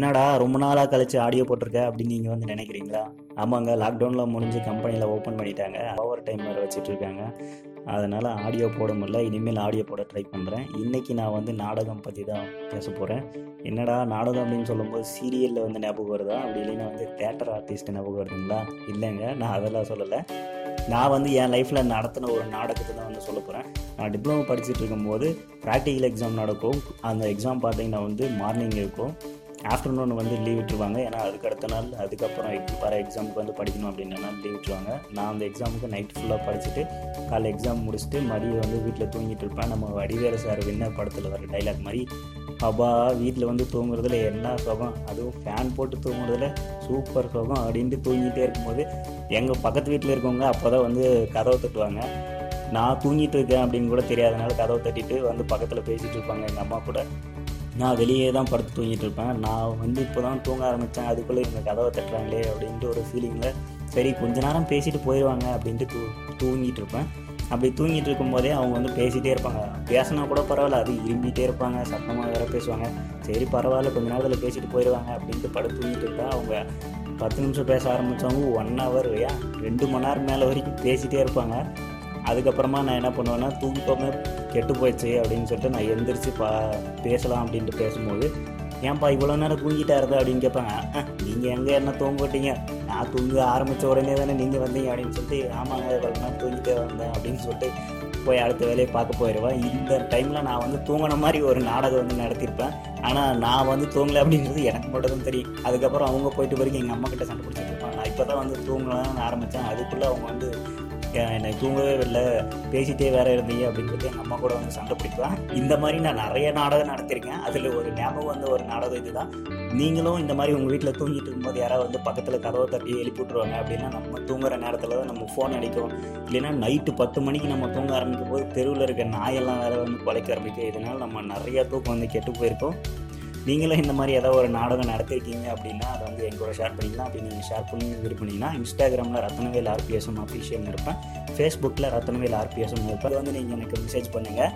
என்னடா ரொம்ப நாளாக கழிச்சு ஆடியோ போட்டிருக்க அப்படின்னு நீங்கள் வந்து நினைக்கிறீங்களா? ஆமாங்க லாக்டவுனில் முடிஞ்சு கம்பெனியில் ஓப்பன் பண்ணிட்டாங்க. ஓவர் டைம் வேறு வச்சுட்டு இருக்காங்க. அதனால் ஆடியோ போட முடியல. இனிமேல் ஆடியோ போட ட்ரை பண்ணுறேன் இன்றைக்கி நான் வந்து நாடகம் பற்றி தான் பேச போகிறேன் என்னடா நாடகம் அப்படின்னு சொல்லும்போது சீரியலில் வந்து ஞாபகம் வருதா? அப்படி இல்லைன்னா வந்து தேட்டர் ஆர்டிஸ்ட் ஞாபகம் வருதுங்களா? இல்லைங்க நான் அதெல்லாம் சொல்லலை. நான் வந்து என் லைஃப்பில் நடத்தின ஒரு நாடகத்தை தான் வந்து சொல்ல போகிறேன் நான் டிப்ளமோ படிச்சுட்டு இருக்கும்போது ப்ராக்டிக்கல் எக்ஸாம் நடக்கும். அந்த எக்ஸாம் பார்த்தீங்கன்னா வந்து மார்னிங் இருக்கும். ஆஃப்டர்நூன் வந்து லீவ் விட்டுருவாங்க. ஏன்னா அதுக்கு அடுத்த நாள் அதுக்கப்புறம் வர எக்ஸாமுக்கு வந்து படிக்கணும் அப்படின்னா லீவ் விட்டுருவாங்க. நான் அந்த எக்ஸாமுக்கு நைட் ஃபுல்லாக படிச்சுட்டு காலைல எக்ஸாம் முடிச்சுட்டு மதியம் வந்து வீட்டில் தூங்கிட்டு இருப்பேன். நம்ம வடிவேல சார் வின்ன படத்தில் வர டைலாக் மாதிரி அப்பா வீட்டில் வந்து தூங்குறதுல என்ன சுகம்? அதுவும் ஃபேன் போட்டு தூங்குறதுல சூப்பர் சுகம் அப்படின்ட்டு தூங்கிட்டே இருக்கும்போது எங்கள் பக்கத்து வீட்டில் இருக்கவங்க அப்போ தான் வந்து கதவை தட்டுவாங்க. நான் தூங்கிட்டு இருக்கேன் அப்படின்னு கூட தெரியாதனால கதவை தட்டிட்டு வந்து பக்கத்தில் பேசிகிட்டு இருப்பாங்க எங்கள் அம்மா கூட. நான் வெளியே தான் படுத்து தூங்கிட்டு இருப்பேன். நான் வந்து இப்போ தான் தூங்க ஆரம்பித்தேன் அதுக்குள்ளே இவங்க கதவை தட்டுறாங்களே அப்படின்ட்டு ஒரு ஃபீலிங்கில் சரி கொஞ்ச நேரம் பேசிட்டு போயிடுவாங்க அப்படின்ட்டு தூ தூங்கிட்டு இருப்பேன். அப்படி தூங்கிட்டு இருக்கும்போதே அவங்க வந்து பேசிகிட்டே இருப்பாங்க. பேசினா கூட பரவாயில்ல அது இரும்பிகிட்டே இருப்பாங்க சத்தமாக வேறு பேசுவாங்க. சரி பரவாயில்ல கொஞ்ச நேரத்தில் பேசிட்டு போயிடுவாங்க அப்படின்ட்டு படுத்து தூங்கிட்டு இருந்தா அவங்க பத்து நிமிஷம் பேச ஆரம்பித்தவங்க ஒன் ஹவர் ஏன் ரெண்டு மணி நேரம் மேலே வரைக்கும் பேசிகிட்டே இருப்பாங்க. அதுக்கப்புறமா நான் என்ன பண்ணுவேன்னா தூக்கமே கெட்டு போயிடுச்சு அப்படின்னு சொல்லிட்டு நான் எந்திரிச்சு பா பேசலாம் அப்படின்ட்டு பேசும்போது ஏன்பா இவ்வளோ நேரம் தூங்கிட்டா இருந்தா அப்படின்னு கேட்பாங்க. நீங்கள் எங்கே என்ன தூங்கிட்டீங்க நான் தூங்க ஆரம்பித்த உடனே தானே நீங்கள் வந்தீங்க அப்படின்னு சொல்லிட்டு ஆமாங்க இவ்வளோ நேரம் தூங்கிட்டே வந்தேன் அப்படின்னு சொல்லிட்டு போய் அடுத்த வேலையை பார்க்க போயிடுவேன் இந்த டைமில் நான் வந்து தூங்கின மாதிரி ஒரு நாடகம் வந்து நடத்தியிருப்பேன். ஆனால் நான் வந்து தூங்கலை அப்படின்றது எனக்கு மட்டும் தான் தெரியும். அதுக்கப்புறம் அவங்க போயிட்டு வரைக்கும் எங்கள் அம்மா கிட்ட சண்டை பிடிச்சிட்டு இருப்பாங்க. நான் இப்போ தான் வந்து தூங்கலாம்னு ஆரம்பித்தேன் அதுக்குள்ளே அவங்க வந்து என்னை தூங்கவே இல்லை. பேசிட்டே வேற இருந்தீங்க அப்படின்னு சொல்லி எங்கள் அம்மா கூட வந்து சண்டை பிடிப்பேன். இந்த மாதிரி நான் நிறைய நாடகம் நடத்திருக்கேன். அதில் ஒரு ஞாபகம் வந்து ஒரு நாடகம் இதுதான். நீங்களும் இந்த மாதிரி உங்கள் வீட்டில் தூங்கிட்டு இருக்கும்போது யாராவது வந்து பக்கத்தில் கதவை தட்டி எழுப்பி விட்ருவாங்க அப்படின்னா நம்ம தூங்குற நேரத்தில் தான் நம்ம ஃபோன் அடிக்கும். இல்லைன்னா நைட்டு பத்து மணிக்கு நம்ம தூங்க ஆரம்பிக்கும் போது தெருவில் இருக்க நாயெல்லாம் வேற வந்து குலைக்க ஆரம்பிக்கும். இதனால் நம்ம நிறைய தூக்கம் வந்து கெட்டு போயிருக்கோம். நீங்களும் இந்த மாதிரி ஏதாவது ஒரு நாடகம் நடத்திருக்கீங்க அப்படின்னா அதை வந்து என் கூட ஷேர் பண்ணிக்கலாம். அப்படி நீங்கள் ஷேர் பண்ணி விரும்பினீங்கன்னா இன்ஸ்டாகிராமில் ரத்னவேல் ஆர்பிஎஸ்எம் அஃபிஷியல்னு இருப்பேன். ஃபேஸ்புக்கில் ரத்னவேல் ஆர்பிஎஸ்எம் இருப்பேன். வந்து நீங்கள் எனக்கு மெசேஜ் பண்ணுங்கள்